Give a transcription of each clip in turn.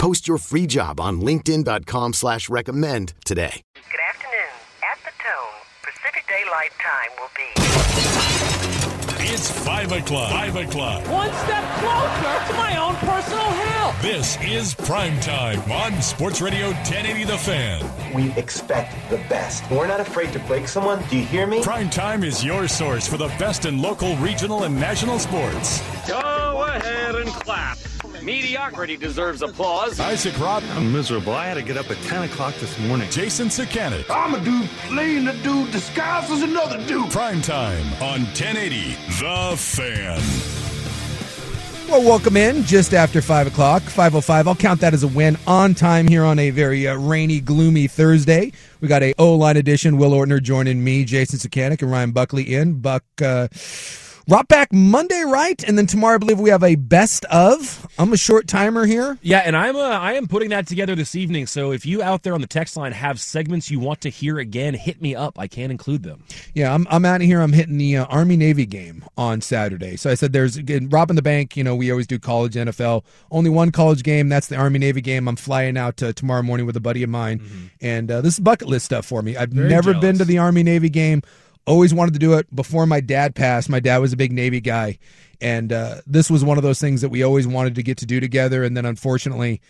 Post your free job on LinkedIn.com slash recommend today. Good afternoon. At the tone, Pacific Daylight Time will be. It's 5 o'clock. 5 o'clock. One step closer to my own personal hell. This is Prime Time on Sports Radio 1080 The Fan. We expect the best. We're not afraid to break someone. Do you hear me? Prime Time is your source for the best in local, regional, and national sports. Go ahead and clap. Mediocrity deserves applause. Isaac Rob. I'm miserable. I had to get up at 10 o'clock this morning. Jason Sakanik. I'm a dude playing a dude disguised as another dude. Prime Time on 1080 The Fan. Well, welcome in just after 5 o'clock, 5.05. I'll count that as a win on time here on a very uh, rainy, gloomy Thursday. We got a O-line edition. Will Ortner joining me, Jason Sakanik, and Ryan Buckley in. Buck, uh, Rock back Monday, right? And then tomorrow, I believe we have a best of. I'm a short timer here. Yeah, and I'm uh, I am putting that together this evening. So if you out there on the text line have segments you want to hear again, hit me up. I can include them. Yeah, I'm I'm out of here. I'm hitting the uh, Army Navy game on Saturday. So I said there's again, robbing the bank. You know, we always do college NFL. Only one college game. That's the Army Navy game. I'm flying out to tomorrow morning with a buddy of mine, mm-hmm. and uh, this is bucket list stuff for me. I've Very never jealous. been to the Army Navy game. Always wanted to do it before my dad passed. My dad was a big Navy guy, and uh, this was one of those things that we always wanted to get to do together. And then unfortunately,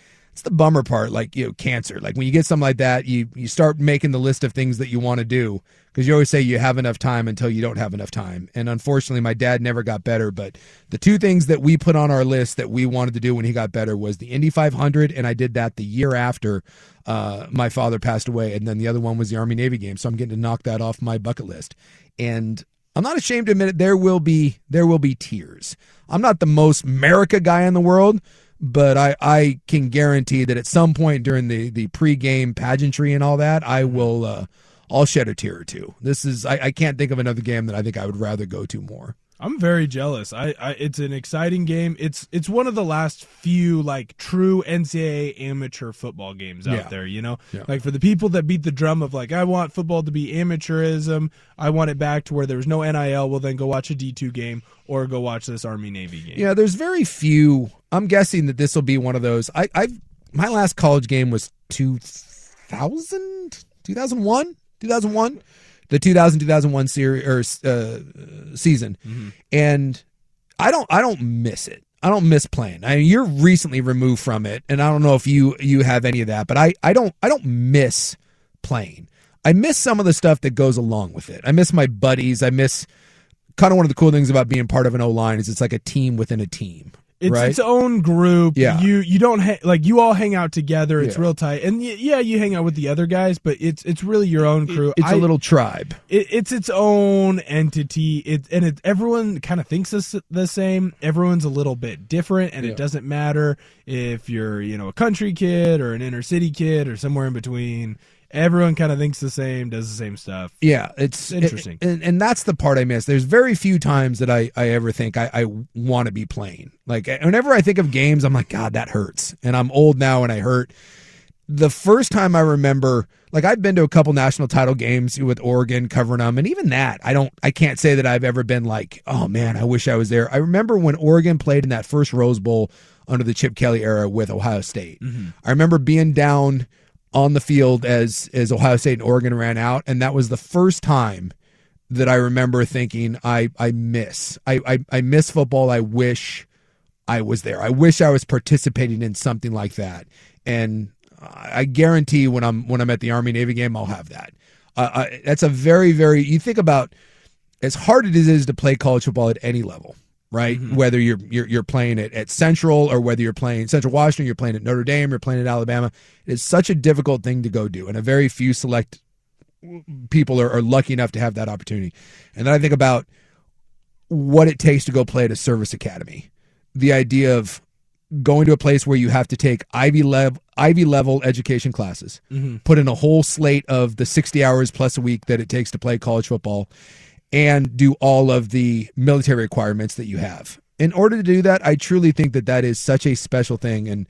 it's the bummer part, like you know, cancer. Like when you get something like that, you you start making the list of things that you want to do because you always say you have enough time until you don't have enough time. And unfortunately, my dad never got better. But the two things that we put on our list that we wanted to do when he got better was the Indy 500, and I did that the year after uh, my father passed away, and then the other one was the Army Navy game. So I'm getting to knock that off my bucket list. And I'm not ashamed to admit it. There will be there will be tears. I'm not the most America guy in the world, but I, I can guarantee that at some point during the the pregame pageantry and all that, I will uh, I'll shed a tear or two. This is I, I can't think of another game that I think I would rather go to more. I'm very jealous. I, I, it's an exciting game. It's it's one of the last few like true NCAA amateur football games out yeah. there. You know, yeah. like for the people that beat the drum of like I want football to be amateurism. I want it back to where there was no NIL. Well, then go watch a D2 game or go watch this Army Navy game. Yeah, there's very few. I'm guessing that this will be one of those. I I my last college game was 2000 2001 2001 the 2000 2001 series or uh, season, mm-hmm. and I don't I don't miss it. I don't miss playing. I mean, you're recently removed from it, and I don't know if you you have any of that, but I I don't I don't miss playing. I miss some of the stuff that goes along with it. I miss my buddies. I miss kind of one of the cool things about being part of an O line is it's like a team within a team. It's right? its own group. Yeah. You you don't ha- like you all hang out together. It's yeah. real tight. And y- yeah, you hang out with the other guys, but it's it's really your own crew. It's I, a little tribe. It, it's its own entity. It and it everyone kind of thinks this the same. Everyone's a little bit different, and yeah. it doesn't matter if you're you know a country kid or an inner city kid or somewhere in between everyone kind of thinks the same, does the same stuff. Yeah, it's interesting, it, and, and that's the part I miss. There's very few times that I I ever think I, I want to be playing. Like whenever I think of games, I'm like, God, that hurts, and I'm old now and I hurt. The first time I remember, like I've been to a couple national title games with Oregon, covering them, and even that, I don't, I can't say that I've ever been like, oh man, I wish I was there. I remember when Oregon played in that first Rose Bowl under the Chip Kelly era with Ohio State. Mm-hmm. I remember being down on the field as as Ohio State and Oregon ran out, and that was the first time that I remember thinking I I miss I I, I miss football. I wish I was there. I wish I was participating in something like that. And I guarantee when I'm when I'm at the Army Navy game, I'll have that. Uh, uh, that's a very, very. You think about as hard as it is to play college football at any level, right? Mm-hmm. Whether you're, you're you're playing it at Central or whether you're playing Central Washington, you're playing at Notre Dame, you're playing at Alabama. It's such a difficult thing to go do, and a very few select people are, are lucky enough to have that opportunity. And then I think about what it takes to go play at a service academy. The idea of going to a place where you have to take Ivy level Ivy level education classes, mm-hmm. put in a whole slate of the 60 hours plus a week that it takes to play college football and do all of the military requirements that you have. In order to do that, I truly think that that is such a special thing and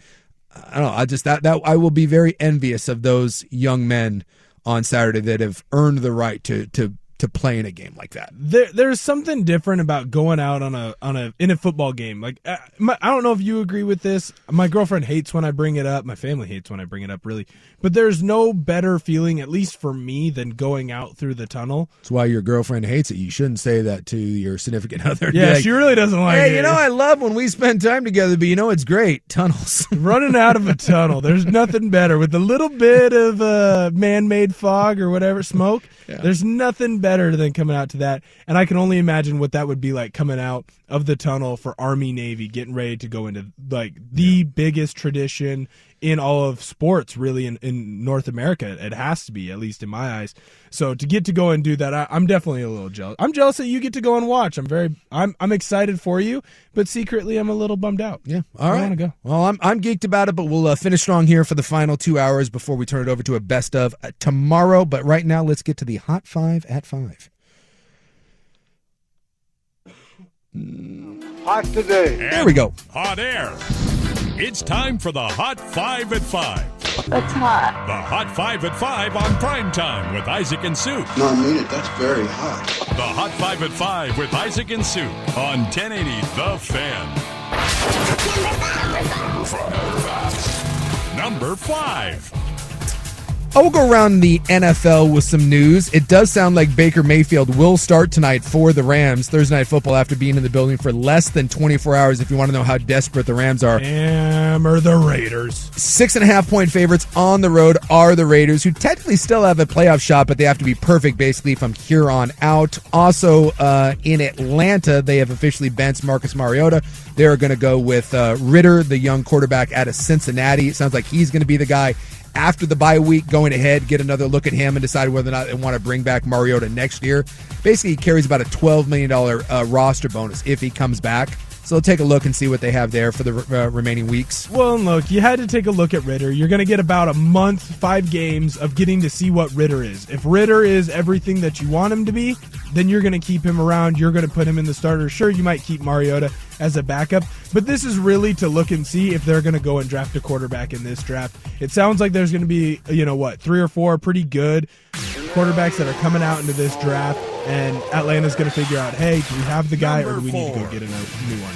I don't know, I just that that I will be very envious of those young men on Saturday that have earned the right to to to play in a game like that. There, there's something different about going out on a on a in a football game. Like uh, my, I don't know if you agree with this. My girlfriend hates when I bring it up. My family hates when I bring it up. Really, but there's no better feeling, at least for me, than going out through the tunnel. That's why your girlfriend hates it. You shouldn't say that to your significant other. Yeah, like, she really doesn't like hey, it. you know, I love when we spend time together, but you know, it's great tunnels. Running out of a tunnel, there's nothing better with a little bit of uh, man-made fog or whatever smoke. Yeah. There's nothing better than coming out to that. And I can only imagine what that would be like coming out of the tunnel for Army Navy, getting ready to go into like the yeah. biggest tradition in all of sports, really in, in North America. It has to be, at least in my eyes. So to get to go and do that, I, am definitely a little jealous. I'm jealous that you get to go and watch. I'm very, I'm, I'm excited for you, but secretly I'm a little bummed out. Yeah, all right. I want to go. Well, I'm, I'm geeked about it, but we'll uh, finish strong here for the final two hours before we turn it over to a best of uh, tomorrow. But right now, let's get to the hot five at five. Hot today. There we go. Hot air. It's time for the Hot Five at Five. That's hot. The Hot Five at Five on prime time with Isaac and Sue. No, I mean it. That's very hot. The Hot Five at Five with Isaac and Sue on 1080 The Fan. Number five. I will go around the NFL with some news. It does sound like Baker Mayfield will start tonight for the Rams Thursday Night Football after being in the building for less than 24 hours. If you want to know how desperate the Rams are, hammer the Raiders. Six and a half point favorites on the road are the Raiders, who technically still have a playoff shot, but they have to be perfect basically from here on out. Also uh, in Atlanta, they have officially benched Marcus Mariota. They are going to go with uh, Ridder, the young quarterback out of Cincinnati. It sounds like he's going to be the guy after the bye week, going ahead, get another look at him and decide whether or not they want to bring back Mariota next year. Basically, he carries about a $12 million uh, roster bonus if he comes back. So we'll take a look and see what they have there for the uh, remaining weeks. Well, look, you had to take a look at Ridder. You're going to get about a month, five games of getting to see what Ridder is. If Ridder is everything that you want him to be, then you're going to keep him around. You're going to put him in the starter. Sure, you might keep Mariota as a backup, but this is really to look and see if they're going to go and draft a quarterback in this draft. It sounds like there's going to be, you know what, three or four pretty good quarterbacks that are coming out into this draft, and Atlanta's going to figure out, hey, do we have the guy or do we need to go get a new one?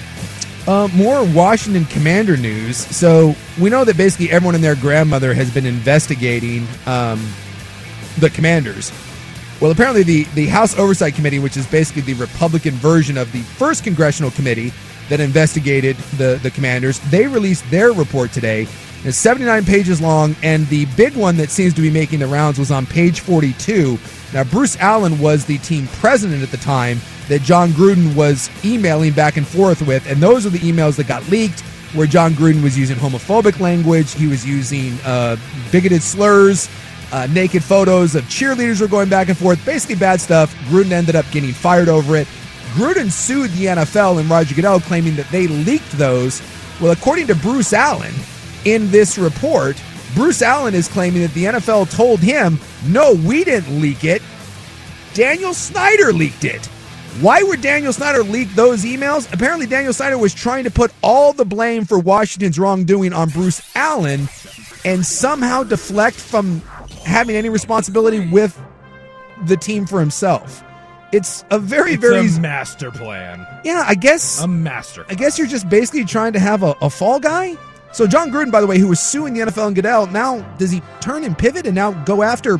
Uh, more Washington Commander news. So we know that basically everyone and their grandmother has been investigating um, the Commanders well, apparently, the, the House Oversight Committee, which is basically the Republican version of the first congressional committee that investigated the, the commanders, they released their report today. It's 79 pages long, and the big one that seems to be making the rounds was on page 42. Now, Bruce Allen was the team president at the time that Jon Gruden was emailing back and forth with, and those are the emails that got leaked where Jon Gruden was using homophobic language, he was using uh, bigoted slurs, uh, naked photos of cheerleaders were going back and forth. Basically, bad stuff. Gruden ended up getting fired over it. Gruden sued the NFL and Roger Goodell, claiming that they leaked those. Well, according to Bruce Allen, in this report, Bruce Allen is claiming that the NFL told him, no, we didn't leak it. Daniel Snyder leaked it. Why would Daniel Snyder leak those emails? Apparently, Daniel Snyder was trying to put all the blame for Washington's wrongdoing on Bruce Allen and somehow deflect from having any responsibility with the team for himself. It's a very, it's very a master plan. Yeah, I guess a master. I guess you're just basically trying to have a, a fall guy. So Jon Gruden, by the way, who was suing the NFL and Goodell, now does he turn and pivot and now go after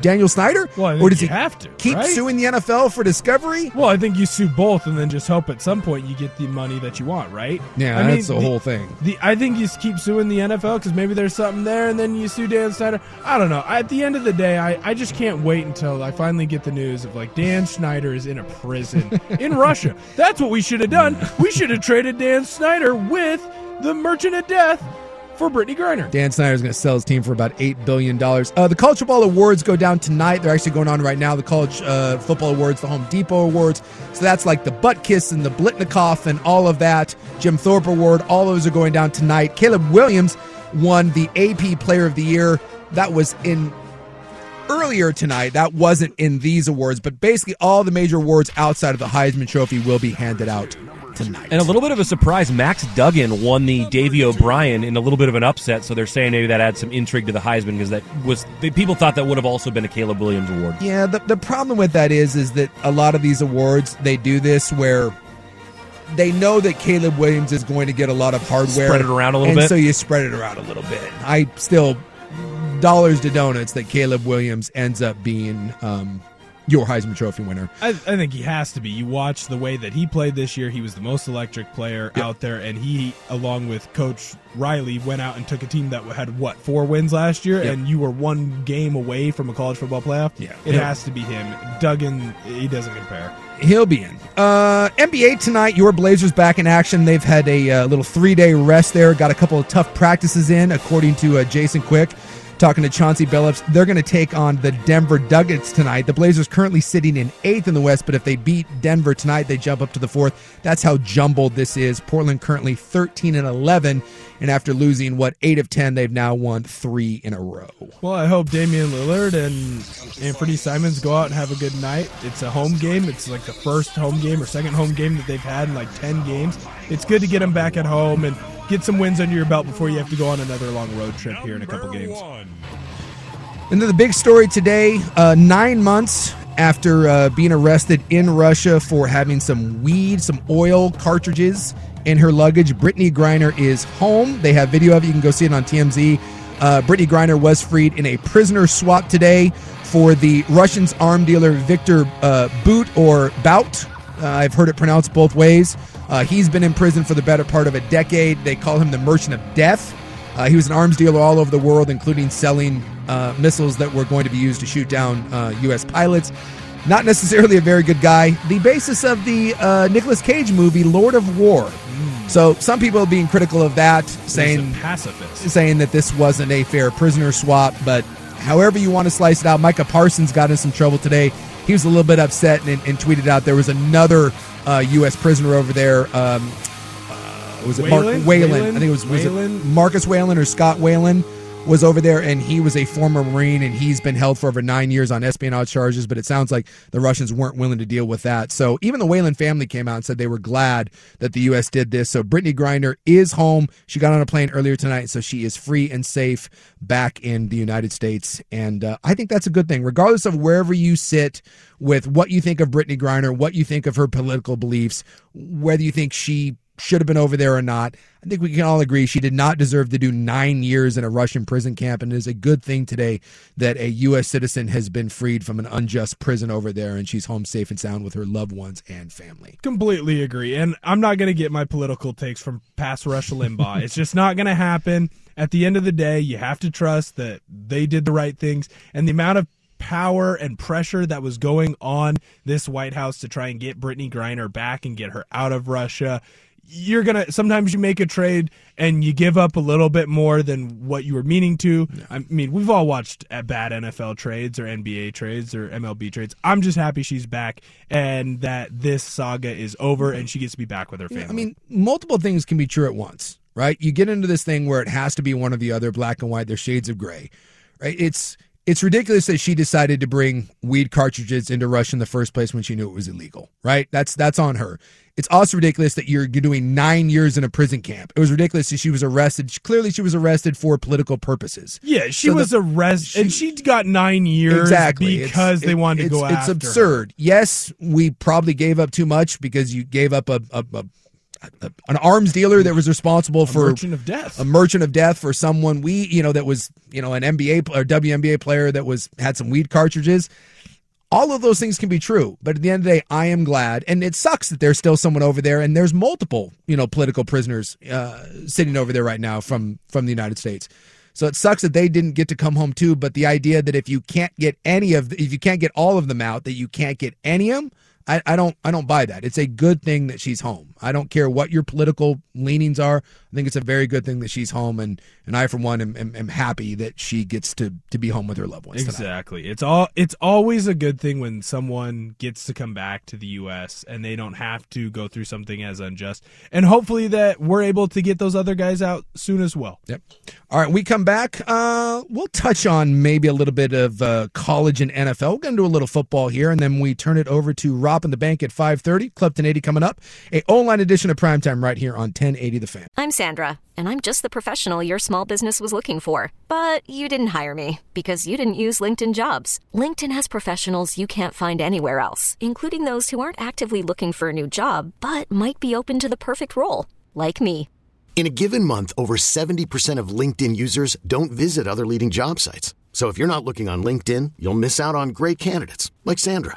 Daniel Snyder? Well, or does he have to keep right? suing the NFL for discovery? Well, I think you sue both, and then just hope at some point you get the money that you want, right? Yeah, I that's the, whole thing. The I think you keep suing the NFL because maybe there's something there, and then you sue Dan Snyder. I don't know. At the end of the day, I, I just can't wait until I finally get the news of like Dan Snyder is in a prison in Russia. That's what we should have done. We should have traded Dan Snyder with the Merchant of Death for Brittney Griner. Dan Snyder is going to sell his team for about $8 billion. Uh, the College Football Awards go down tonight. They're actually going on right now. The College uh, Football Awards, the Home Depot Awards. So that's like the Butkus and the Biletnikoff and all of that. Jim Thorpe Award, all those are going down tonight. Caleb Williams won the AP Player of the Year. That was in earlier tonight. That wasn't in these awards, but basically all the major awards outside of the Heisman Trophy will be handed out tonight. And a little bit of a surprise, Max Duggan won the Davy O'Brien in a little bit of an upset. So they're saying maybe that adds some intrigue to the Heisman because that was people thought that would have also been a Caleb Williams award. Yeah, the, the problem with that is is that a lot of these awards they do this where they know that Caleb Williams is going to get a lot of hardware. Spread it around a little and bit. So you spread it around a little bit. I still dollars to donuts that Caleb Williams ends up being um, your Heisman Trophy winner. I, I, think he has to be. You watch the way that he played this year. He was the most electric player yep. out there, and he, along with Coach Riley, went out and took a team that had what four wins last year, yep. and you were one game away from a college football playoff. Yeah, it yep. has to be him. Duggan, he doesn't compare. He'll be in. Uh, NBA tonight, your Blazers back in action. They've had a uh, little three day rest there, got a couple of tough practices in, according to uh, Jason Quick talking to Chauncey Billups. They're going to take on the Denver Nuggets tonight. The Blazers currently sitting in eighth in the West, but if they beat Denver tonight, they jump up to the fourth. That's how jumbled this is. Portland currently 13 and 11, and after losing what eight of 10, they've now won three in a row. Well, I hope Damian Lillard and Anfernee Simons go out and have a good night. It's a home game. It's like the first home game or second home game that they've had in like 10 games. It's good to get them back at home and get some wins under your belt before you have to go on another long road trip here in a couple games. And then the big story today uh, nine months after uh, being arrested in Russia for having some weed, some oil cartridges in her luggage, Brittney Griner is home. They have video of it. You can go see it on TMZ. Uh, Brittney Griner was freed in a prisoner swap today for the Russian's arm dealer Victor uh, Boot or Bout. Uh, I've heard it pronounced both ways. Uh, he's been in prison for the better part of a decade. They call him the Merchant of Death. Uh, he was an arms dealer all over the world, including selling uh, missiles that were going to be used to shoot down U.S. Uh, pilots. Not necessarily a very good guy. The basis of the uh, Nicolas Cage movie, Lord of War. Mm. So some people being critical of that, saying pacifist, saying that this wasn't a fair prisoner swap. But however you want to slice it out, Micah Parsons got in some trouble today. He was a little bit upset and, and tweeted out there was another uh, U.S. prisoner over there. Um, uh, was it Whelan? Mark Whelan? Whelan? I think it was, was it Marcus Whelan or Scott Whelan was over there, and he was a former Marine, and he's been held for over nine years on espionage charges. But it sounds like the Russians weren't willing to deal with that. So even the Whelan family came out and said they were glad that the U.S. did this. So Brittney Griner is home. She got on a plane earlier tonight, so she is free and safe back in the United States. And uh, I think that's a good thing, regardless of wherever you sit with what you think of Brittney Griner, what you think of her political beliefs, whether you think she should have been over there or not. I think we can all agree she did not deserve to do nine years in a Russian prison camp, and it is a good thing today that a U.S. citizen has been freed from an unjust prison over there, and she's home safe and sound with her loved ones and family. Completely agree, and I'm not going to get my political takes from past Rush Limbaugh. it's just not going to happen. At the end of the day, you have to trust that they did the right things, and the amount of power and pressure that was going on this White House to try and get Brittney Griner back and get her out of Russia. You're gonna sometimes you make a trade and you give up a little bit more than what you were meaning to. Yeah. I mean, we've all watched uh, bad NFL trades or NBA trades or MLB trades. I'm just happy she's back and that this saga is over and she gets to be back with her family. Yeah, I mean, multiple things can be true at once, right? You get into this thing where it has to be one or the other, black and white. There's shades of gray, right? It's it's ridiculous that she decided to bring weed cartridges into Russia in the first place when she knew it was illegal, right? That's that's on her. It's also ridiculous that you're doing nine years in a prison camp. It was ridiculous that she was arrested. Clearly, she was arrested for political purposes. Yeah, she so was arrested, and she got nine years exactly because it's, they wanted to go. It's absurd. Her. Yes, we probably gave up too much because you gave up a, a, a an arms dealer that was responsible for a merchant of death, a merchant of death for someone we you know that was you know an NBA or WNBA player that was had some weed cartridges. All of those things can be true, but at the end of the day, I am glad, and it sucks that there's still someone over there, and there's multiple, you know, political prisoners uh, sitting over there right now from from the United States. So it sucks that they didn't get to come home too. But the idea that if you can't get any of, the, if you can't get all of them out, that you can't get any of them, I, I don't I don't buy that. It's a good thing that she's home. I don't care what your political leanings are. I think it's a very good thing that she's home, and and I for one am, am, am happy that she gets to to be home with her loved ones. Exactly. Tonight. It's all it's always a good thing when someone gets to come back to the U.S. and they don't have to go through something as unjust. And hopefully that we're able to get those other guys out soon as well. Yep. All right, we come back. Uh, we'll touch on maybe a little bit of uh, college and NFL. We're gonna do a little football here, and then we turn it over to Rob in the Bank at five thirty. Club 1080 coming up. A online edition of Primetime right here on 1080 The Fan. I'm Sandra and I'm just the professional your small business was looking for. But you didn't hire me because you didn't use LinkedIn jobs. LinkedIn has professionals you can't find anywhere else, including those who aren't actively looking for a new job but might be open to the perfect role, like me. In a given month, over 70% of LinkedIn users don't visit other leading job sites. So if you're not looking on LinkedIn, you'll miss out on great candidates like Sandra.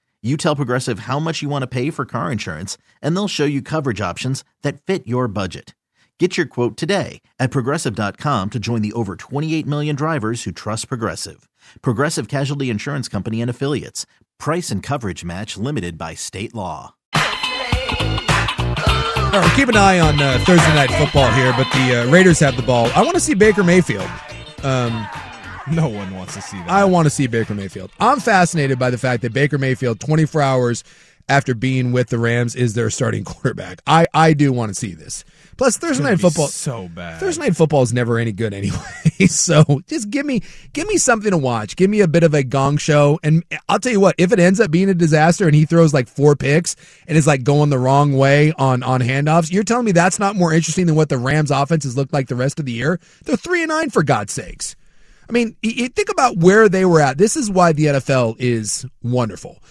You tell Progressive how much you want to pay for car insurance, and they'll show you coverage options that fit your budget. Get your quote today at progressive.com to join the over 28 million drivers who trust Progressive. Progressive Casualty Insurance Company and Affiliates. Price and coverage match limited by state law. All right, keep an eye on uh, Thursday night football here, but the uh, Raiders have the ball. I want to see Baker Mayfield. Um, no one wants to see that. I want to see Baker Mayfield. I'm fascinated by the fact that Baker Mayfield, 24 hours after being with the Rams, is their starting quarterback. I, I do want to see this. Plus, Thursday night football so bad. Thursday night football is never any good anyway. so just give me give me something to watch. Give me a bit of a gong show, and I'll tell you what. If it ends up being a disaster and he throws like four picks and is like going the wrong way on on handoffs, you're telling me that's not more interesting than what the Rams' offense has looked like the rest of the year? They're three and nine for God's sakes. I mean, you think about where they were at. This is why the NFL is wonderful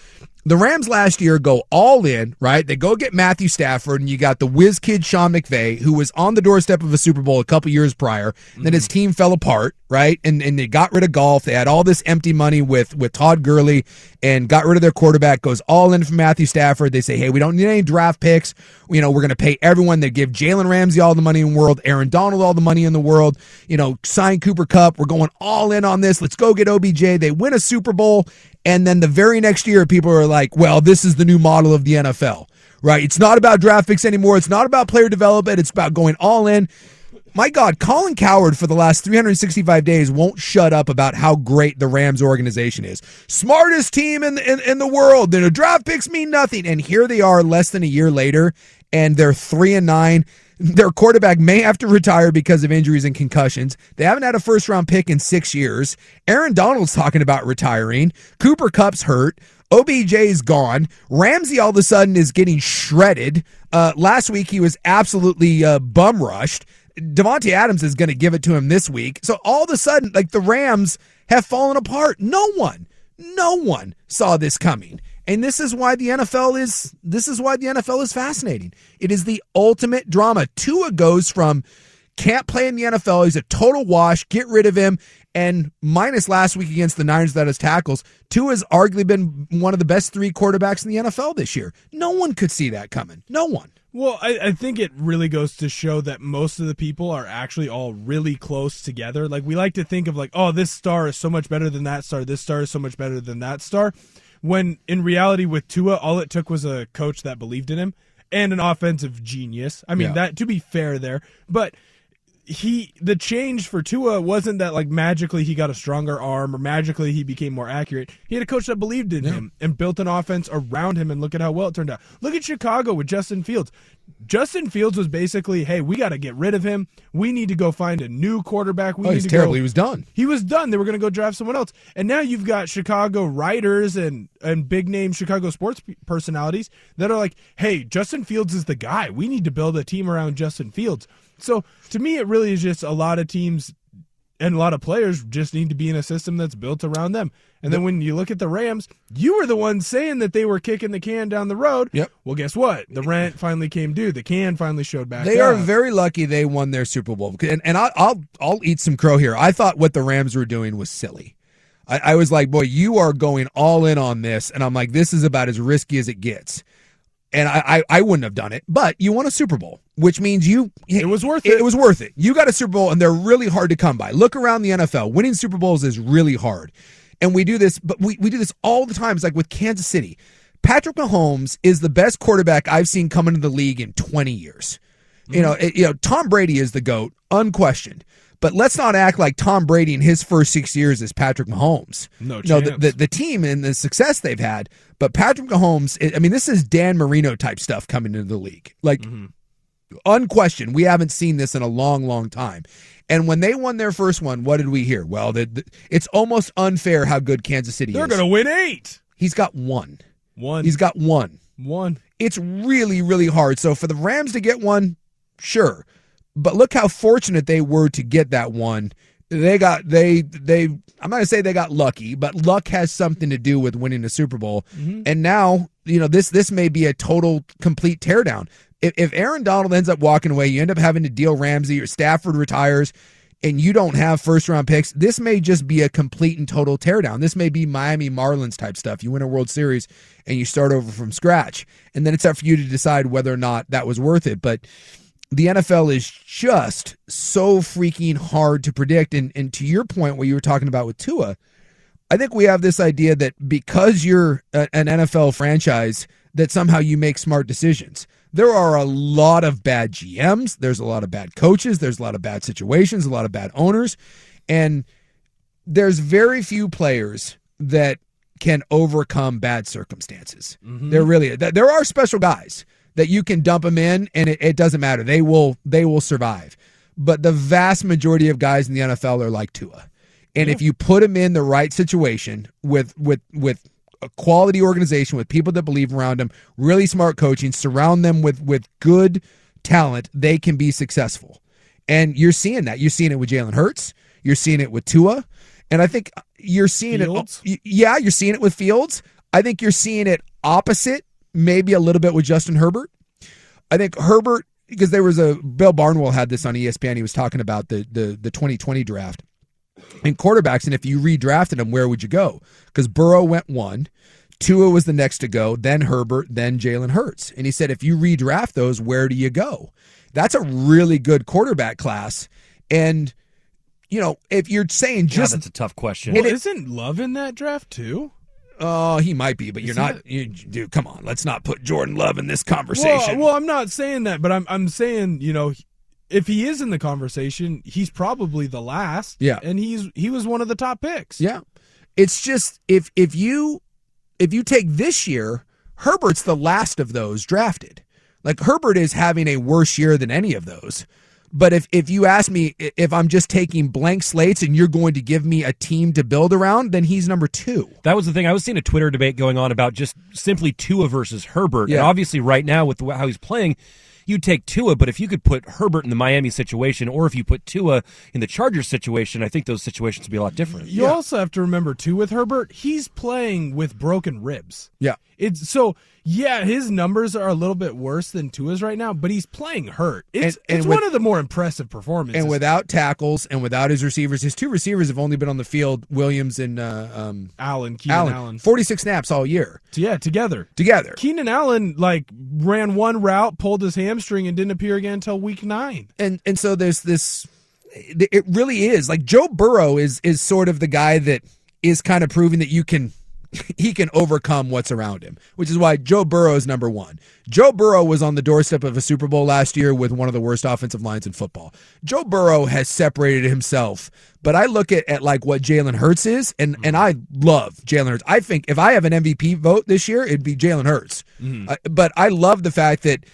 the Rams last year go all in, right? They go get Matthew Stafford, and you got the whiz kid Sean McVay, who was on the doorstep of a Super Bowl a couple years prior. Mm-hmm. Then his team fell apart, right? And and they got rid of Goff. They had all this empty money with with Todd Gurley, and got rid of their quarterback. Goes all in for Matthew Stafford. They say, hey, we don't need any draft picks. You know, we're going to pay everyone. They give Jalen Ramsey all the money in the world, Aaron Donald all the money in the world. You know, sign Cooper Kupp. We're going all in on this. Let's go get OBJ. They win a Super Bowl, and then the very next year, people are like, well, this is the new model of the NFL, right? It's not about draft picks anymore. It's not about player development. It's about going all in. My God, Colin Cowherd for the last 365 days won't shut up about how great the Rams organization is. Smartest team in the, in, in the world. The draft picks mean nothing. And here they are less than a year later, and they're three and nine. Their quarterback may have to retire because of injuries and concussions. They haven't had a first round pick in six years. Aaron Donald's talking about retiring. Cooper Kupp's hurt. OBJ is gone. Ramsey all of a sudden is getting shredded. Uh, last week he was absolutely uh, bum rushed. Davante Adams is going to give it to him this week. So all of a sudden, like the Rams have fallen apart. No one, no one saw this coming. And this is why the NFL is this is why the NFL is fascinating. It is the ultimate drama. Tua goes from can't play in the NFL. He's a total wash. Get rid of him. And minus last week against the Niners that his tackles, Tua has arguably been one of the best three quarterbacks in the NFL this year. No one could see that coming. No one. Well, I, I, think it really goes to show that most of the people are actually all really close together. Like we like to think of like, oh, this star is so much better than that star. This star is so much better than that star. When in reality, with Tua, all it took was a coach that believed in him and an offensive genius. I mean, yeah. that to be fair there, but he the change for Tua wasn't that like magically he got a stronger arm or magically he became more accurate. He had a coach that believed in yeah. him and built an offense around him and look at how well it turned out. Look at Chicago with Justin Fields. Justin Fields was basically, hey, we got to get rid of him. We need to go find a new quarterback. We oh, need to terrible. Go. He was done. He was done. They were going to go draft someone else. And now you've got Chicago writers and and big name Chicago sports personalities that are like, hey, Justin Fields is the guy. We need to build a team around Justin Fields. So to me, it really is just a lot of teams and a lot of players just need to be in a system that's built around them. And then when you look at the Rams, you were the one saying that they were kicking the can down the road. Yep. Well, guess what? The rent finally came due. The can finally showed back. They up. are very lucky they won their Super Bowl. And, and I'll, I'll I'll eat some crow here. I thought what the Rams were doing was silly. I, I was like, boy, you are going all in on this, and I'm like, this is about as risky as it gets and I, I, I, wouldn't have done it. But you won a Super Bowl, which means you it was worth it. It was worth it. You got a Super Bowl, and they're really hard to come by. Look around the NFL. Winning Super Bowls is really hard, and we do this, but we, we do this all the time. It's like with Kansas City. Patrick Mahomes is the best quarterback I've seen come into the league in 20 years. Mm-hmm. You know, it, you know, Tom Brady is the goat, unquestioned. But let's not act like Tom Brady in his first six years is Patrick Mahomes. No, no, the, the, the team and the success they've had. But Patrick Mahomes, I mean, this is Dan Marino type stuff coming into the league. Like, mm-hmm. unquestioned, we haven't seen this in a long, long time. And when they won their first one, what did we hear? Well, the, the, it's almost unfair how good Kansas City They're is. They're going to win eight. He's got one. One. He's got one. One. It's really, really hard. So for the Rams to get one, sure. But look how fortunate they were to get that one. They got they they I'm not gonna say they got lucky, but luck has something to do with winning the Super Bowl. Mm-hmm. And now, you know, this this may be a total complete teardown. If, if Aaron Donald ends up walking away, you end up having to deal Ramsey or Stafford retires, and you don't have first round picks, this may just be a complete and total teardown. This may be Miami Marlins type stuff. You win a World Series and you start over from scratch. And then it's up for you to decide whether or not that was worth it. But the NFL is just so freaking hard to predict. And, and to your point, what you were talking about with Tua, I think we have this idea that because you're a, an NFL franchise, that somehow you make smart decisions. There are a lot of bad GMs, there's a lot of bad coaches, there's a lot of bad situations, a lot of bad owners, and there's very few players that can overcome bad circumstances. Mm-hmm. There really there are special guys that you can dump them in and it, it doesn't matter. They will they will survive. But the vast majority of guys in the NFL are like Tua. And yeah. if you put them in the right situation with with with a quality organization with people that believe around them, really smart coaching, surround them with with good talent, they can be successful. And you're seeing that. You're seeing it with Jalen Hurts. You're seeing it with Tua. And I think you're seeing Fields? it. Yeah, you're seeing it with Fields. I think you're seeing it opposite maybe a little bit with Justin Herbert. I think Herbert because there was a Bill Barnwell had this on ESPN. He was talking about the the the 2020 draft and quarterbacks, and if you redrafted them, where would you go? Because Burrow went one, Tua was the next to go, then Herbert, then Jalen Hurts, and he said if you redraft those, where do you go? That's a really good quarterback class, and you know if you're saying just yeah, that's a tough question. Well, isn't Love in that draft too? Oh, he might be, but you're not. You, dude, come on. Let's not put Jordan Love in this conversation. Well, well, I'm not saying that, but I'm I'm saying you know if he is in the conversation, he's probably the last. Yeah, and he's he was one of the top picks. Yeah, it's just if if you if you take this year, Herbert's the last of those drafted. Like Herbert is having a worse year than any of those. But if, if you ask me if I'm just taking blank slates and you're going to give me a team to build around, then he's number two. That was the thing. I was seeing a Twitter debate going on about just simply Tua versus Herbert. Yeah. And obviously, right now, with how he's playing, you'd take Tua, but if you could put Herbert in the Miami situation, or if you put Tua in the Chargers situation, I think those situations would be a lot different. You yeah. also have to remember too with Herbert, he's playing with broken ribs. Yeah. It's so yeah, his numbers are a little bit worse than Tua's right now, but he's playing hurt. It's and, and it's with, one of the more impressive performances. And without tackles and without his receivers, his two receivers have only been on the field, Williams and uh, um, Allen, Keenan Allen, Allen. 46 snaps all year. Yeah, together. Together. Keenan Allen like ran one route, pulled his hamstring and didn't appear again until week 9. And and so there's this it really is. Like Joe Burrow is is sort of the guy that is kind of proving that you can he can overcome what's around him, which is why Joe Burrow is number one. Joe Burrow was on the doorstep of a Super Bowl last year with one of the worst offensive lines in football. Joe Burrow has separated himself, but I look at, at like what Jalen Hurts is, and, and I love Jalen Hurts. I think if I have an MVP vote this year, it'd be Jalen Hurts. Mm-hmm. Uh, but I love the fact that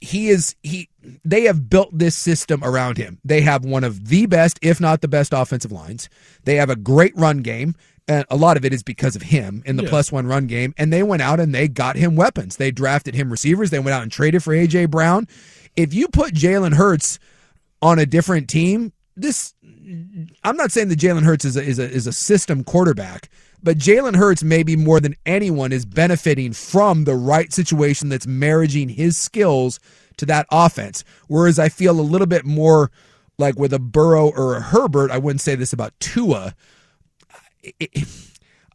he is he they have built this system around him. They have one of the best, if not the best, offensive lines. They have a great run game and a lot of it is because of him in the yeah. plus one run game. And they went out and they got him weapons. They drafted him receivers. They went out and traded for AJ Brown. If you put Jalen Hurts on a different team, this I'm not saying that Jalen Hurts is a, is a is a system quarterback, but Jalen Hurts maybe more than anyone is benefiting from the right situation that's marrying his skills to that offense. Whereas I feel a little bit more like with a Burrow or a Herbert, I wouldn't say this about Tua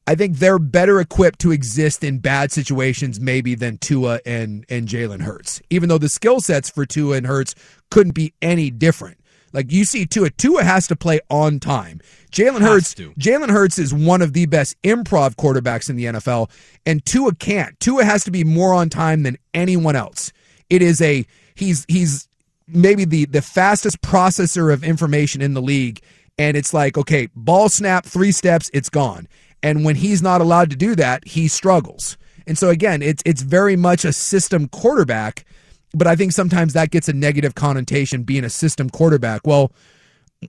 I think they're better equipped to exist in bad situations maybe than Tua and and Jalen Hurts. Even though the skill sets for Tua and Hurts couldn't be any different. Like you see Tua, Tua has to play on time. Jalen Hurts, Jalen Hurts is one of the best improv quarterbacks in the NFL, and Tua can't. Tua has to be more on time than anyone else. It is a he's he's maybe the the fastest processor of information in the league and it's like, okay, ball snap, three steps, it's gone. And when he's not allowed to do that, he struggles. And so again, it's it's very much a system quarterback, but I think sometimes that gets a negative connotation being a system quarterback. Well,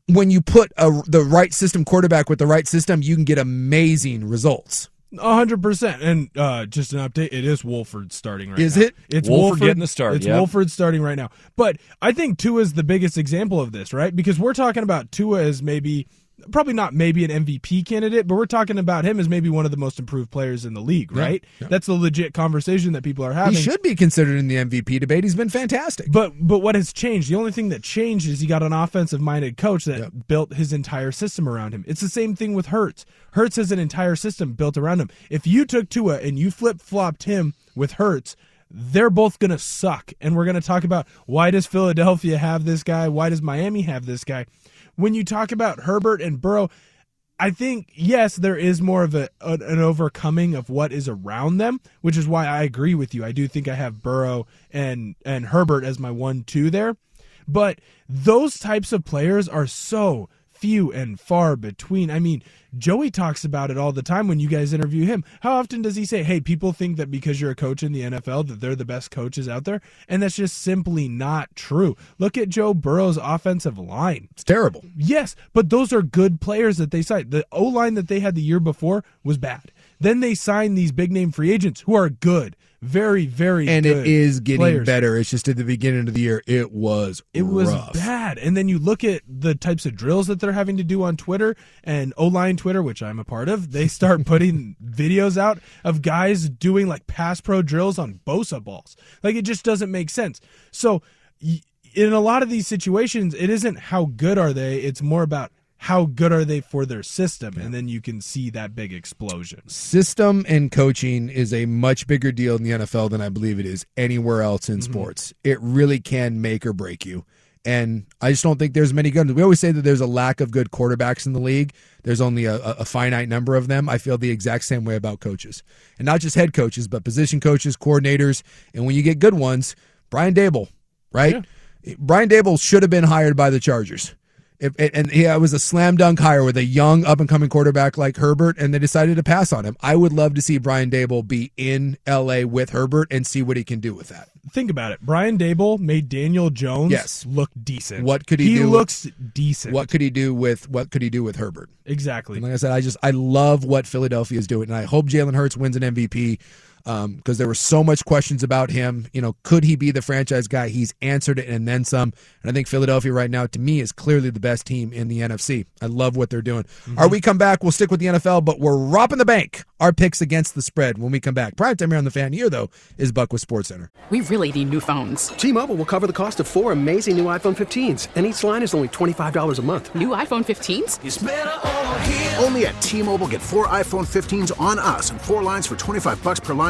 when you put a, the right system quarterback with the right system, you can get amazing results hundred percent. And uh, just an update: it is Wolford starting right is now. Is it? It's Wolford, Wolford getting the start. It's yep. Wolford starting right now. But I think Tua is the biggest example of this, right? Because we're talking about Tua as maybe probably not maybe an MVP candidate, but we're talking about him as maybe one of the most improved players in the league, right? Yeah, yeah. That's the legit conversation that people are having. He should be considered in the MVP debate. He's been fantastic. But but what has changed? The only thing that changed is he got an offensive minded coach that built his entire system around him. It's the same thing with Hurts. Hurts has an entire system built around him. If you took Tua and you flip flopped him with Hurts, they're both going to suck. And we're going to talk about why does Philadelphia have this guy? Why does Miami have this guy? When you talk about Herbert and Burrow, I think yes, there is more of a an overcoming of what is around them, which is why I agree with you. I do think I have Burrow and and Herbert as my one two there, but those types of players are so few and far between. I mean, Joey talks about it all the time when you guys interview him. How often does he say, "Hey, people think that because you're a coach in the NFL that they're the best coaches out there?" And that's just simply not true. Look at Joe Burrow's offensive line. It's terrible. Yes, but those are good players that they signed. The O-line that they had the year before was bad. Then they sign these big name free agents who are good very very and it is getting players. better. It's just at the beginning of the year it was it rough. was bad. And then you look at the types of drills that they're having to do on twitter and o-line twitter which i'm a part of they start putting videos out of guys doing like pass pro drills on bosu balls. Like it just doesn't make sense. So in a lot of these situations it isn't how good are they. It's more about how good are they for their system? And then you can see that big explosion. System and coaching is a much bigger deal in the nfl than i believe it is anywhere else in mm-hmm. sports. It really can make or break you. And i just don't think there's many good we always say that there's a lack of good quarterbacks in the league. There's only a, a finite number of them. I feel the exact same way about coaches. And not just head coaches but position coaches coordinators. And when you get good ones brian daboll right? Yeah. brian daboll should have been hired by the chargers if, and yeah, it was a slam dunk hire with a young up and coming quarterback like Herbert, and they decided to pass on him. I would love to see Brian Daboll be in LA with Herbert and see what he can do with that. Think about it. Brian Daboll made Daniel Jones yes. look decent. What could he, he do? He looks decent. What could he do with what could he do with Herbert? Exactly. And like I said, I just I love what Philadelphia is doing, and I hope Jalen Hurts wins an MVP. Because um, there were so much questions about him. You know, could he be the franchise guy? He's answered it and then some. And I think Philadelphia right now, to me, is clearly the best team in the NFC. I love what they're doing. Mm-hmm. All right, we come back. We'll stick with the NFL, but we're robbing the bank. Our picks against the spread when we come back. Prime time here on the fan here, though, is Buck with Sports Center. We really need new phones. T-Mobile will cover the cost of four amazing new iPhone 15s, and each line is only twenty five dollars a month. New iPhone 15s? Only at T-Mobile, get four iPhone 15s on us, and four lines for twenty five bucks per line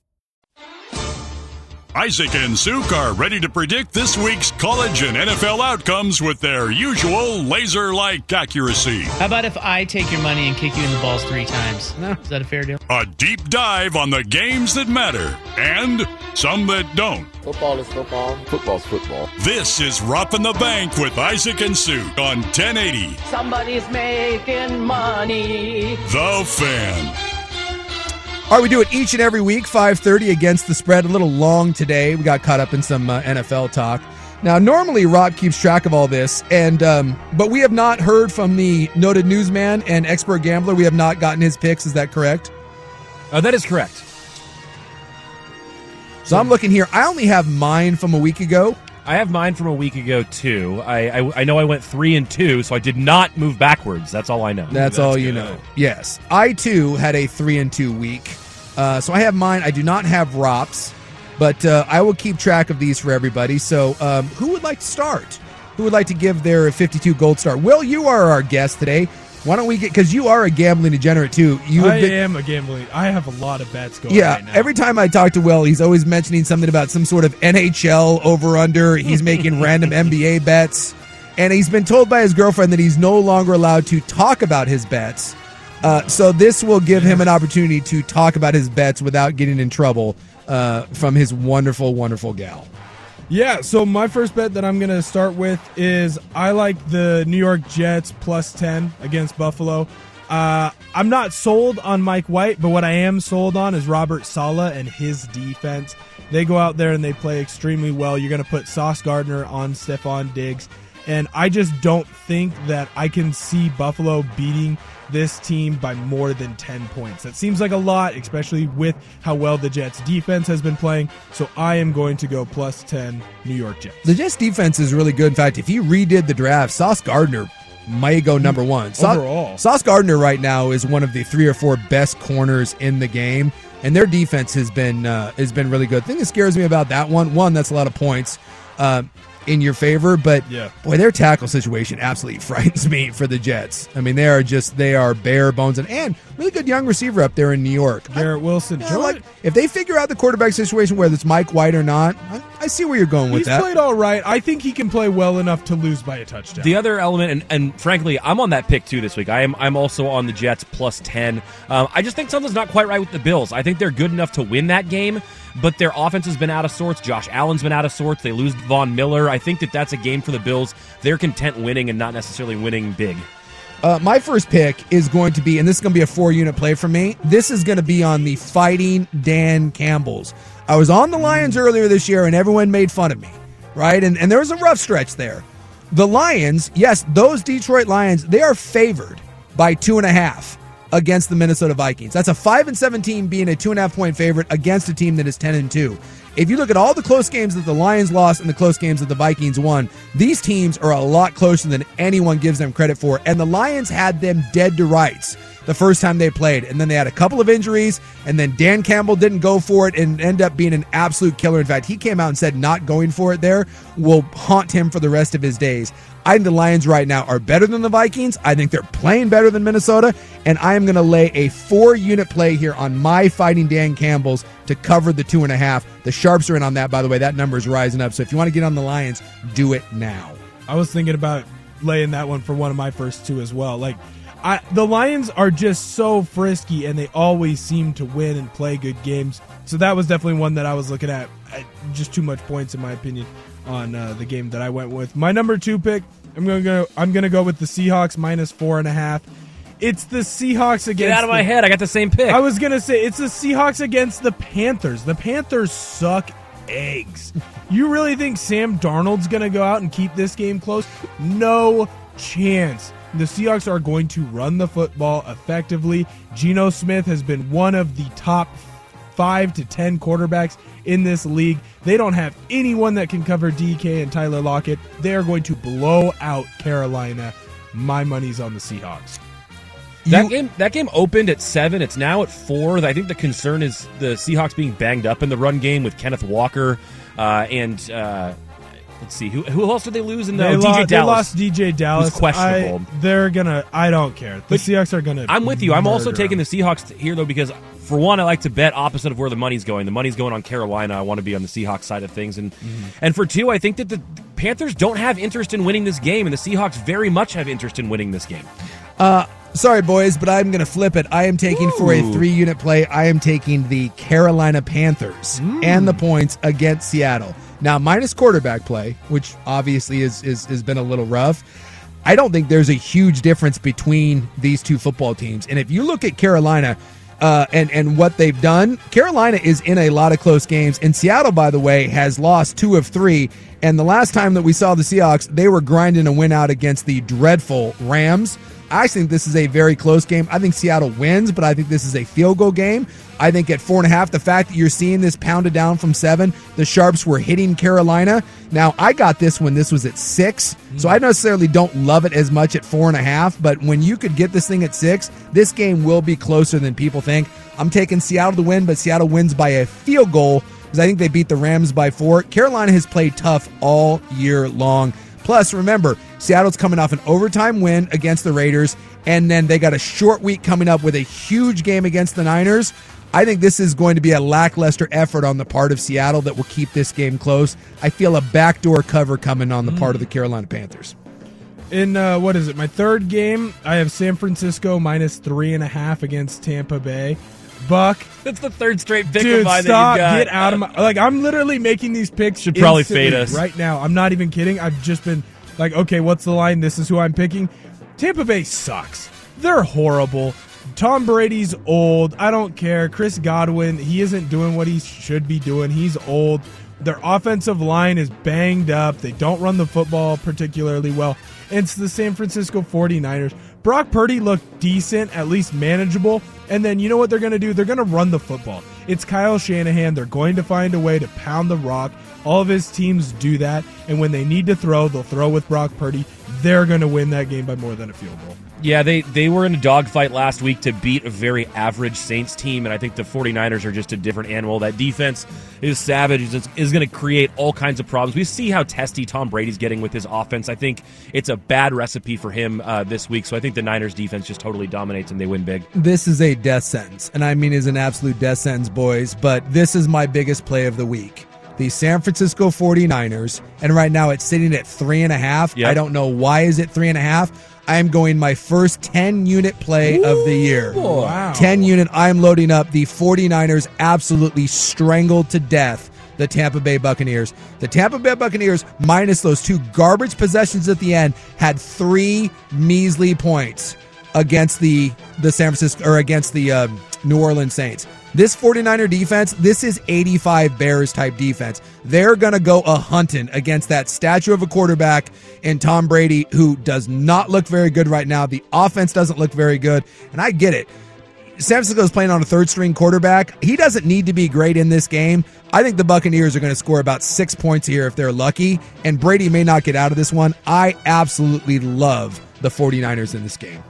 Isaac and Suk are ready to predict this week's college and NFL outcomes with their usual laser like accuracy. How about if I take your money and kick you in the balls three times? No. Is that a fair deal? A deep dive on the games that matter and some that don't. Football is football. Football's football. This is Ropping the Bank with Isaac and Suk on 1080. Somebody's making money. The Fan. All right, we do it each and every week, 5.30 against the spread. A little long today. We got caught up in some uh, NFL talk. Now, normally Rob keeps track of all this, and um, but we have not heard from the noted newsman and expert gambler. We have not gotten his picks. Is that correct? Uh, that is correct. So I'm looking here. I only have mine from a week ago. I have mine from a week ago too. I, I, I know I went three and two, so I did not move backwards. That's all I know. That's, That's all you know. Yes, I too had a three and two week. Uh, so I have mine. I do not have ROPS, but uh, I will keep track of these for everybody. So um, who would like to start? Who would like to give their 52 gold star? Will, you are our guest today. Why don't we get because you are a gambling degenerate too. You I been, am a gambling. I have a lot of bets going. Yeah, right every time I talk to Will, he's always mentioning something about some sort of NHL over under. He's making random NBA bets, and he's been told by his girlfriend that he's no longer allowed to talk about his bets. Uh, so this will give him an opportunity to talk about his bets without getting in trouble uh, from his wonderful, wonderful gal. Yeah, so my first bet that I'm going to start with is I like the New York Jets plus 10 against Buffalo. Uh, I'm not sold on Mike White, but what I am sold on is Robert Saleh and his defense. They go out there and they play extremely well. You're going to put Sauce Gardner on Stefon Diggs. And I just don't think that I can see Buffalo beating this team by more than 10 points. That seems like a lot, especially with how well the Jets defense has been playing. So I am going to go plus 10 New York Jets. The Jets defense is really good. In fact, if you redid the draft, Sauce Gardner might go number one. Sa- Overall. Sauce Gardner right now is one of the three or four best corners in the game. And their defense has been uh, has been really good. The thing that scares me about that one, one, that's a lot of points. Uh, in your favor, but yeah. boy, their tackle situation absolutely frightens me for the Jets. I mean, they are just they are bare bones and and really good young receiver up there in New York. Garrett Wilson. I, like, if they figure out the quarterback situation, whether it's Mike White or not, I, I see where you're going with He's that. He's played all right. I think he can play well enough to lose by a touchdown. The other element, and, and frankly, I'm on that pick too this week. I am I'm also on the Jets plus ten. Um, I just think something's not quite right with the Bills. I think they're good enough to win that game, but their offense has been out of sorts. Josh Allen's been out of sorts. They lose Von Miller. I think that that's a game for the Bills. They're content winning and not necessarily winning big. Uh, my first pick is going to be, and this is going to be a four unit play for me. This is going to be on the Fighting Dan Campbell's. I was on the Lions earlier this year, and everyone made fun of me, right? And, and there was a rough stretch there. The Lions, yes, those Detroit Lions, they are favored by two and a half against the Minnesota Vikings. That's a five and seventeen being a two and a half point favorite against a team that is ten and two. If you look at all the close games that the Lions lost and the close games that the Vikings won, these teams are a lot closer than anyone gives them credit for. And the Lions had them dead to rights the first time they played. And then they had a couple of injuries, and then Dan Campbell didn't go for it and end up being an absolute killer. In fact, he came out and said not going for it there will haunt him for the rest of his days. I think the Lions right now are better than the Vikings. I think they're playing better than Minnesota. And I am going to lay a four unit play here on my fighting Dan Campbell's to cover the two and a half. The Sharps are in on that, by the way. That number is rising up. So if you want to get on the Lions, do it now. I was thinking about laying that one for one of my first two as well. Like, I, the Lions are just so frisky and they always seem to win and play good games. So that was definitely one that I was looking at. Just too much points, in my opinion, on uh, the game that I went with. My number two pick, I'm gonna go. I'm gonna go with the Seahawks minus four and a half. It's the Seahawks against. Get out of the, my head! I got the same pick. I was gonna say it's the Seahawks against the Panthers. The Panthers suck eggs. you really think Sam Darnold's gonna go out and keep this game close? No chance. The Seahawks are going to run the football effectively. Geno Smith has been one of the top five to ten quarterbacks in this league. They don't have anyone that can cover DK and Tyler Lockett. They are going to blow out Carolina. My money's on the Seahawks. That game that game opened at seven. It's now at four. I think the concern is the Seahawks being banged up in the run game with Kenneth Walker uh, and uh, let's see who who else did they lose in the they, oh, lost, DeeJay Dallas? they lost DeeJay Dallas. Who's questionable. I, they're gonna. I don't care. The But Seahawks are gonna. I'm with you. I'm also taking them. the Seahawks here though because for one, I like to bet opposite of where the money's going. The money's going on Carolina. I want to be on the Seahawks side of things, and and for two, I think that the Panthers don't have interest in winning this game, and the Seahawks very much have interest in winning this game. Uh, sorry, boys, but I'm going to flip it. I am taking for a three unit play, I am taking the Carolina Panthers and the points against Seattle. Now, minus quarterback play, which obviously is, is has been a little rough. I don't think there's a huge difference between these two football teams. And if you look at Carolina, uh, and and what they've done. Carolina is in a lot of close games, and Seattle, by the way, has lost two of three. And the last time that we saw the Seahawks, they were grinding a win out against the dreadful Rams. I think this is a very close game. I think Seattle wins, but I think this is a field goal game. I think at four and a half, the fact that you're seeing this pounded down from seven, the Sharps were hitting Carolina. Now, I got this when this was at six, so I necessarily don't love it as much at four and a half, but when you could get this thing at six, this game will be closer than people think. I'm taking Seattle to win, but Seattle wins by a field goal because I think they beat the Rams by four. Carolina has played tough all year long. Plus, remember, Seattle's coming off an overtime win against the Raiders, and then they got a short week coming up with a huge game against the Niners. I think this is going to be a lackluster effort on the part of Seattle that will keep this game close. I feel a backdoor cover coming on the part of the Carolina Panthers. In uh, what is it? My third game, I have San Francisco minus three and a half against Tampa Bay. Buck, That's the third straight pick dude, of mine stop! that you got. Get out of my like. I'm literally making these picks. Should probably fade us. right now. I'm not even kidding. I've just been like, okay, what's the line? This is who I'm picking. Tampa Bay sucks. They're horrible. Tom Brady's old. I don't care. Chris Godwin, he isn't doing what he should be doing. He's old. Their offensive line is banged up. They don't run the football particularly well. And it's the San Francisco 49ers. Brock Purdy looked decent, at least manageable. And then you know what they're going to do? They're going to run the football. It's Kyle Shanahan. They're going to find a way to pound the rock. All of his teams do that. And when they need to throw, they'll throw with Brock Purdy. They're going to win that game by more than a field goal. Yeah, they, they were in a dogfight last week to beat a very average Saints team, and I think the 49ers are just a different animal. That defense is savage, is, is going to create all kinds of problems. We see how testy Tom Brady's getting with his offense. I think it's a bad recipe for him uh, this week, so I think the Niners defense just totally dominates and they win big. This is a death sentence, and I mean is an absolute death sentence, boys. But this is my biggest play of the week. the San Francisco 49ers, and right now it's sitting at three and a half. Yep. I don't know why is it three and a half. I am going my first 10 unit play of the year. Wow. 10 unit. I'm loading up. The 49ers absolutely strangled to death the Tampa Bay Buccaneers. The Tampa Bay Buccaneers, minus those two garbage possessions at the end, had three measly points against the the San Francisco or against the um, New Orleans Saints. This 49er defense, this is 85 Bears type defense. They're going to go a hunting against that statue of a quarterback in Tom Brady, who does not look very good right now. The offense doesn't look very good. And I get it. San Francisco is playing on a third string quarterback. He doesn't need to be great in this game. I think the Buccaneers are going to score about six points here if they're lucky, and Brady may not get out of this one. I absolutely love the 49ers in this game.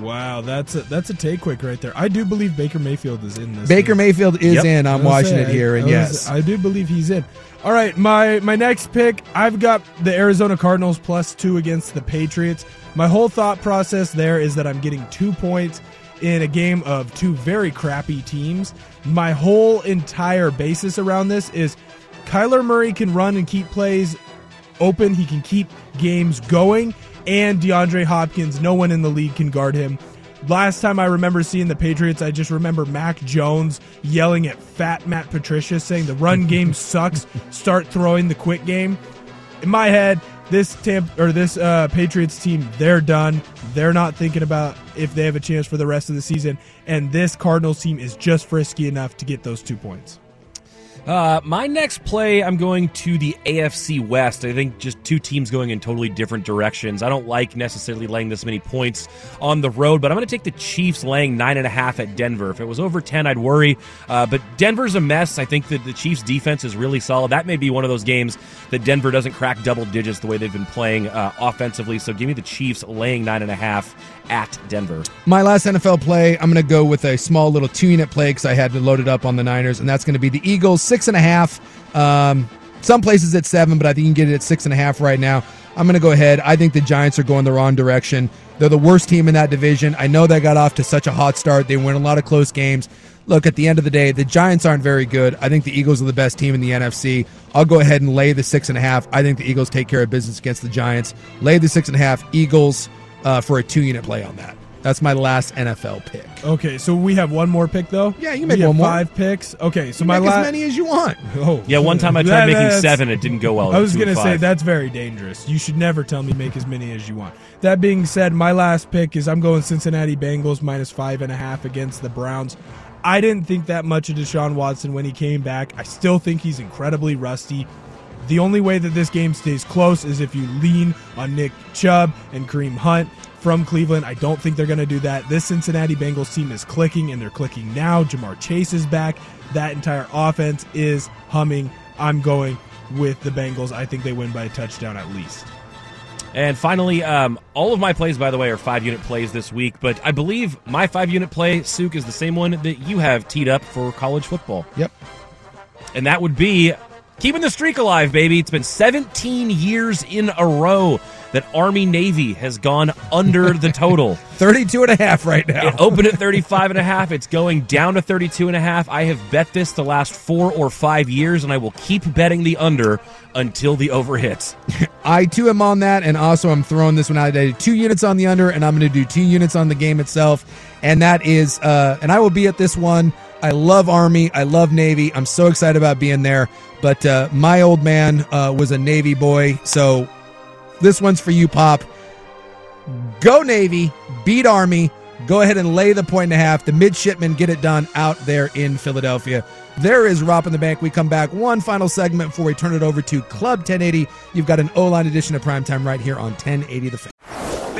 Wow, that's a, that's a take quick right there. I do believe Baker Mayfield is in this. Baker. Mayfield is Yep. in. I'm watching saying, it here, I- and I yes, was- I do believe he's in. All right, my my next pick, I've got the Arizona Cardinals plus two against the Patriots. My whole thought process there is that I'm getting two points in a game of two very crappy teams. My whole entire basis around this is Kyler Murray can run and keep plays open. He can keep games going, and DeAndre Hopkins, no one in the league can guard him. Last time I remember seeing the Patriots, I just remember Mac Jones yelling at fat Matt Patricia saying the run game sucks. Start throwing the quick game. In my head, this Tampa or this uh, Patriots team, they're done. They're not thinking about if they have a chance for the rest of the season. And this Cardinals team is just frisky enough to get those two points. Uh, my next play, I'm going to the AFC West. I think just two teams going in totally different directions. I don't like necessarily laying this many points on the road, but I'm going to take the Chiefs laying nine and a half at Denver. If it was over 10, I'd worry. Uh, but Denver's a mess. I think that the Chiefs' defense is really solid. That may be one of those games that Denver doesn't crack double digits the way they've been playing uh, offensively. So give me the Chiefs laying nine and a half at Denver. My last NFL play, I'm going to go with a small little two unit play because I had to load it up on the Niners, and that's going to be the Eagles, six and a half. Um, some places at seven, but I think you can get it at six and a half right now. I'm going to go ahead. I think the Giants are going the wrong direction. They're the worst team in that division. I know they got off to such a hot start. They win a lot of close games. Look, at the end of the day, the Giants aren't very good. I think the Eagles are the best team in the NFC. I'll go ahead and lay the six and a half. I think the Eagles take care of business against the Giants. Lay the six and a half. Eagles uh, for a two unit play on that. That's my last NFL pick. Okay, so we have one more pick though. Yeah, you We make have one more. Five picks. Okay, so You my make as many as you want. Oh, Yeah, one time I tried That- making seven. It didn't go well. I was going to say that's very dangerous. You should never tell me make as many as you want. That being said, my last pick is I'm going Cincinnati Bengals minus five and a half against the Browns. I didn't think that much of Deshaun Watson when he came back. I still think he's incredibly rusty. The only way that this game stays close is if you lean on Nick Chubb and Kareem Hunt from Cleveland. I don't think they're going to do that. This Cincinnati Bengals team is clicking, and they're clicking now. Ja'Marr Chase is back. That entire offense is humming. I'm going with the Bengals. I think they win by a touchdown at least. And finally, um, all of my plays, by the way, are five unit plays this week. But I believe my five unit play, Suk, is the same one that you have teed up for college football. Yep. And that would be keeping the streak alive, baby. It's been 17 years in a row that Army Navy has gone under the total. 32 and a half right now. It opened at 35 and a half. It's going down to 32 and a half. I have bet this the last four or five years, and I will keep betting the under until the over hits. I too am on that, and also I'm throwing this one out. I did two units on the under, and I'm going to do two units on the game itself, and that is, uh, and I will be at this one. I love Army, I love Navy. I'm so excited about being there. But uh, my old man uh, was a Navy boy, so this one's for you, Pop. Go Navy, beat Army. Go ahead and lay the point and a half. The midshipmen get it done out there in Philadelphia. There is Rop in the Bank. We come back one final segment before we turn it over to Club 1080. You've got an O line edition of Primetime right here on 1080 The Fan.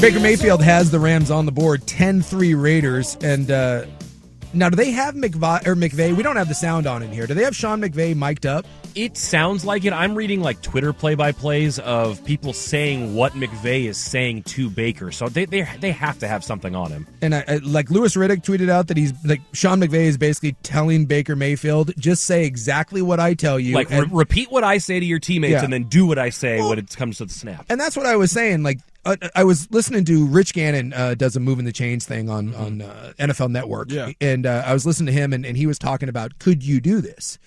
Baker Mayfield has the Rams on the board 10 3 Raiders. And uh, Now, do they have McVay or McVay? We don't have the sound on in here. Do they have Sean McVay mic'd up? It sounds like it. I'm reading like Twitter play-by-plays of people saying what McVay is saying to Baker, so they they, they have to have something on him. And I, I, like Louis Riddick tweeted out that he's like Sean McVay is basically telling Baker Mayfield, just say exactly what I tell you, like and, re- repeat what I say to your teammates, yeah. and then do what I say well, when it comes to the snap. And that's what I was saying. Like uh, I was listening to Rich Gannon uh, does a moving the chains thing on mm-hmm. on uh, NFL Network, yeah. and uh, I was listening to him, and, and he was talking about could you do this?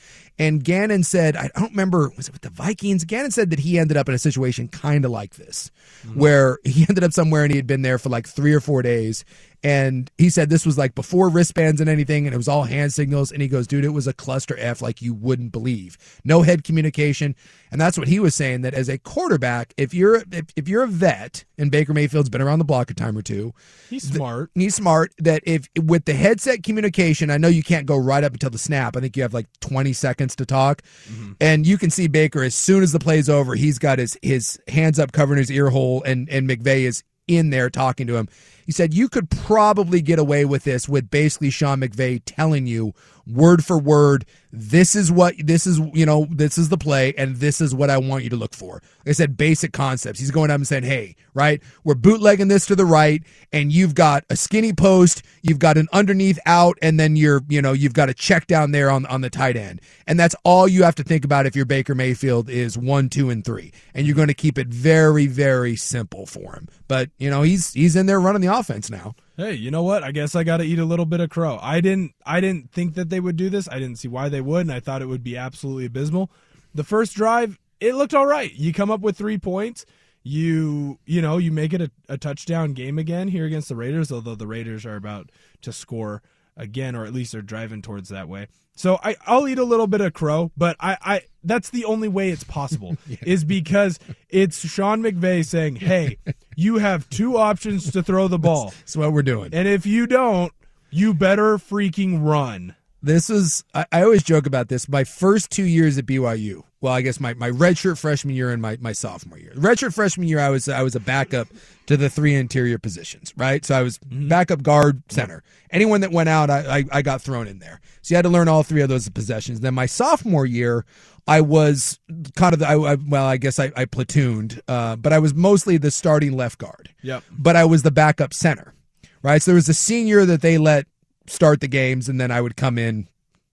And Gannon said, I don't remember, was it with the Vikings? Gannon said that he ended up in a situation kind of like this, mm-hmm. where he ended up somewhere and he had been there for like three or four days. And he said this was like before wristbands and anything, and it was all hand signals. And he goes, dude, it was a cluster F like you wouldn't believe. No head communication. And that's what he was saying that as a quarterback, if you're if, if you're a vet and Baker Mayfield's been around the block a time or two, he's smart. he's smart that if with the headset communication, I know you can't go right up until the snap. I think you have like 20 seconds to talk. Mm-hmm. And you can see Baker as soon as the play's over, he's got his his hands up covering his ear hole and and McVay is in there talking to him. He said you could probably get away with this with basically Sean McVay telling you word for word this is what this is you know this is the play and this is what i want you to look for. Like i said basic concepts. He's going up and saying hey right we're bootlegging this to the right and you've got a skinny post you've got an underneath out and then you're you know you've got a check down there on, on the tight end. And that's all you have to think about if you're baker mayfield is one two and three. And you're going to keep it very very simple for him. But you know he's he's in there running the offense now hey, you know what? I guess I got to eat a little bit of crow. I didn't I didn't think that they would do this. I didn't see why they would, and I thought it would be absolutely abysmal. The first drive, it looked all right. You come up with 3 points. You you know, you make it a, a touchdown game again here against the Raiders, although the Raiders are about to score again or at least they're driving towards that way. So I, I'll eat a little bit of crow, but I, I that's the only way it's possible yeah. is because it's Sean McVay saying, "Hey, you have two options to throw the ball. That's, that's what we're doing, and if you don't, you better freaking run." This is I, I always joke about this. My first two years at BYU, well, I guess my, my redshirt freshman year and my, my sophomore year. Redshirt freshman year, I was I was a backup to the three interior positions, right? So I was mm-hmm. backup guard center. Anyone that went out, I, I, I got thrown in there. So you had to learn all three of those possessions. Then my sophomore year, I was kind of the, I, I, well, I guess I, I platooned, uh, but I was mostly the starting left guard. Yep. But I was the backup center, right? So there was a senior that they let start the games, and then I would come in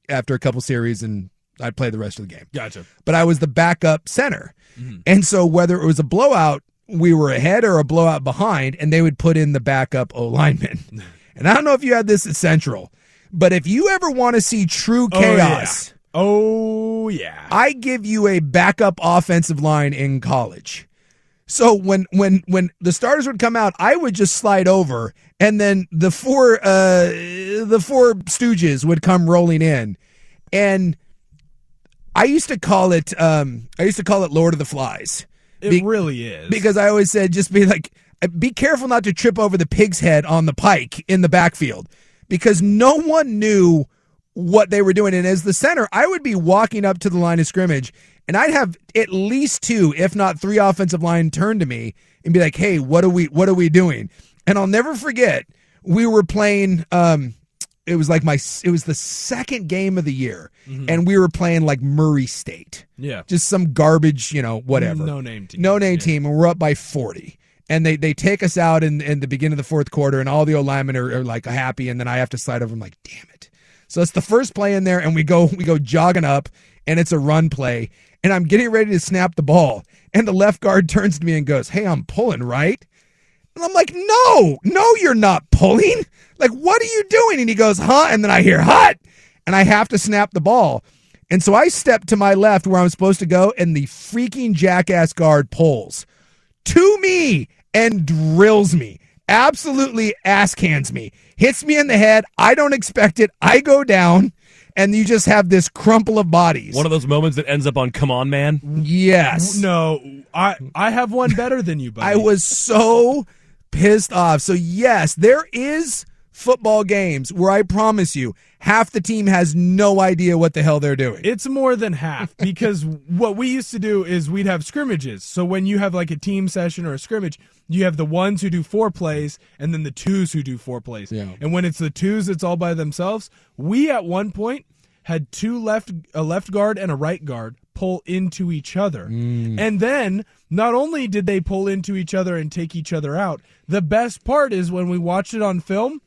after a couple series and I'd play the rest of the game. Gotcha. But I was the backup center. Mm-hmm. And so whether it was a blowout, we were ahead or a blowout behind, and they would put in the backup O lineman. and I don't know if you had this at Central, but if you ever want to see true chaos. Oh yeah. Oh, yeah. I give you a backup offensive line in college. So when when when the starters would come out, I would just slide over, and then the four uh the four stooges would come rolling in, and I used to call it um, I used to call it Lord of the Flies. It be- really is because I always said just be like be careful not to trip over the pig's head on the pike in the backfield because no one knew what they were doing. And as the center, I would be walking up to the line of scrimmage and I'd have at least two, if not three offensive line turn to me and be like, "Hey, what are we what are we doing?" And I'll never forget we were playing um it was like my it was the second game of the year mm-hmm. and we were playing like Murray State. Yeah. Just some garbage, you know, whatever. No name team. No name yeah. team and we're up by 40. And they, they take us out in, in the beginning of the fourth quarter and all the old linemen are, are like happy and then I have to slide over. I'm like, damn it. So it's the first play in there and we go we go jogging up and it's a run play and I'm getting ready to snap the ball and the left guard turns to me and goes, "Hey, I'm pulling, right?" And I'm like, "No, no, you're not pulling." Like, what are you doing? And he goes, huh? And then I hear, hut. And I have to snap the ball. And so I step to my left where I'm supposed to go, and the freaking jackass guard pulls to me and drills me. Absolutely ass cans me. Hits me in the head. I don't expect it. I go down, and you just have this crumple of bodies. One of those moments that ends up on Come On Man? Yes. No, I I have one better than you, buddy. I was so pissed off. So yes, there is football games where I promise you, half the team has no idea what the hell they're doing. It's more than half because what we used to do is we'd have scrimmages. So when you have like a team session or a scrimmage, you have the ones who do four plays and then the twos who do four plays. Yeah. And when it's the twos, it's all by themselves. We at one point had two left a left guard and a right guard pull into each other. Mm. And then not only did they pull into each other and take each other out, the best part is when we watched it on film,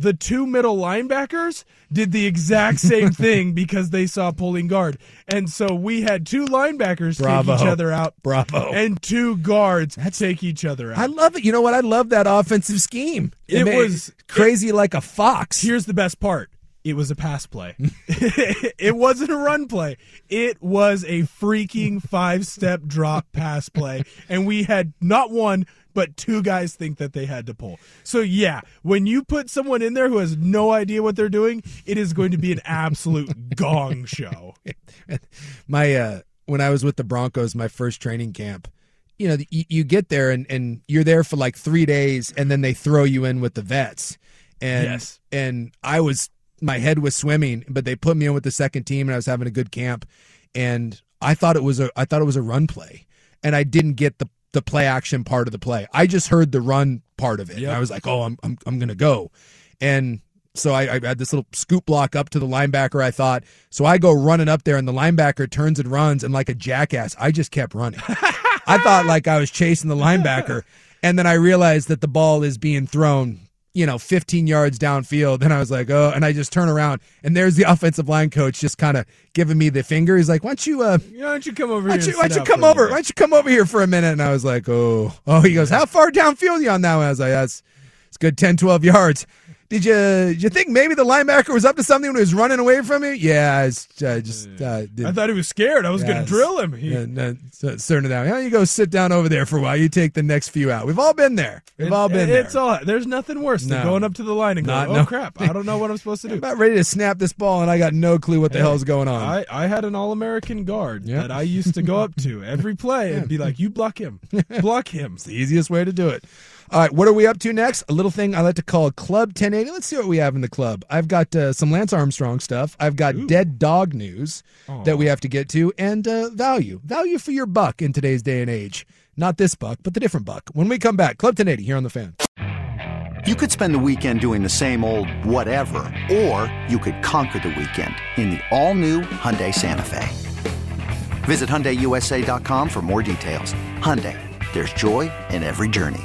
the two middle linebackers did the exact same thing because they saw pulling guard. And so we had two linebackers Bravo. take each other out. Bravo. And two guards take each other out. I love it. You know what? I love that offensive scheme. It ma- was- crazy like a fox. Here's the best part. It was a pass play. it wasn't a run play. It was a freaking five step drop pass play. And we had not one, but two guys think that they had to pull. So, yeah, when you put someone in there who has no idea what they're doing, it is going to be an absolute gong show. my uh when I was with the Broncos, my first training camp, you know, you, you get there and and you're there for like three days, and then they throw you in with the vets, and Yes. and I was my head was swimming, but they put me in with the second team, and I was having a good camp, and I thought it was a I thought it was a run play, and I didn't get the the play action part of the play. I just heard the run part of it. And Yep. I was like, oh, I'm I'm I'm gonna go, and so I, I had this little scoop block up to the linebacker. I thought so. I go running up there, and the linebacker turns and runs, and like a jackass, I just kept running. I thought like I was chasing the linebacker, and then I realized that the ball is being thrown, you know, 15 yards downfield. And I was like, oh, and I just turn around, and there's the offensive line coach just kind of giving me the finger. He's like, why don't you, uh, Why don't you come over why here? don't you, why don't you come over? Why don't you come over here for a minute? And I was like, oh, oh. He goes, how far downfield are you on that one? I was like, that's it's good, 10, 12 yards. Did you did you think maybe the linebacker was up to something when he was running away from you? Yeah, it's uh, just. Uh, I thought he was scared. I was going to drill him. He, yeah, no, down. Yeah, you go sit down over there for a while. You take the next few out. We've all been there. We've It- all been It's there. all. There's nothing worse than going up to the line and going, Not- "Oh no. crap! I don't know what I'm supposed to do." I'm about ready to snap this ball, and I got no clue what the hell's going on. I, I had an All American guard Yeah. that I used to go up to every play and be like, "You block him, block him." It's the easiest way to do it. All right, what are we up to next? A little thing I like to call Club 1080. Let's see what we have in the club. I've got uh, some Lance Armstrong stuff. I've got dead dog news that we have to get to, and uh, value. Value for your buck in today's day and age. Not this buck, but the different buck. When we come back, Club 1080 here on the fan. You could spend the weekend doing the same old whatever, or you could conquer the weekend in the all-new Hyundai Santa Fe. Visit HyundaiUSA.com for more details. Hyundai, there's joy in every journey.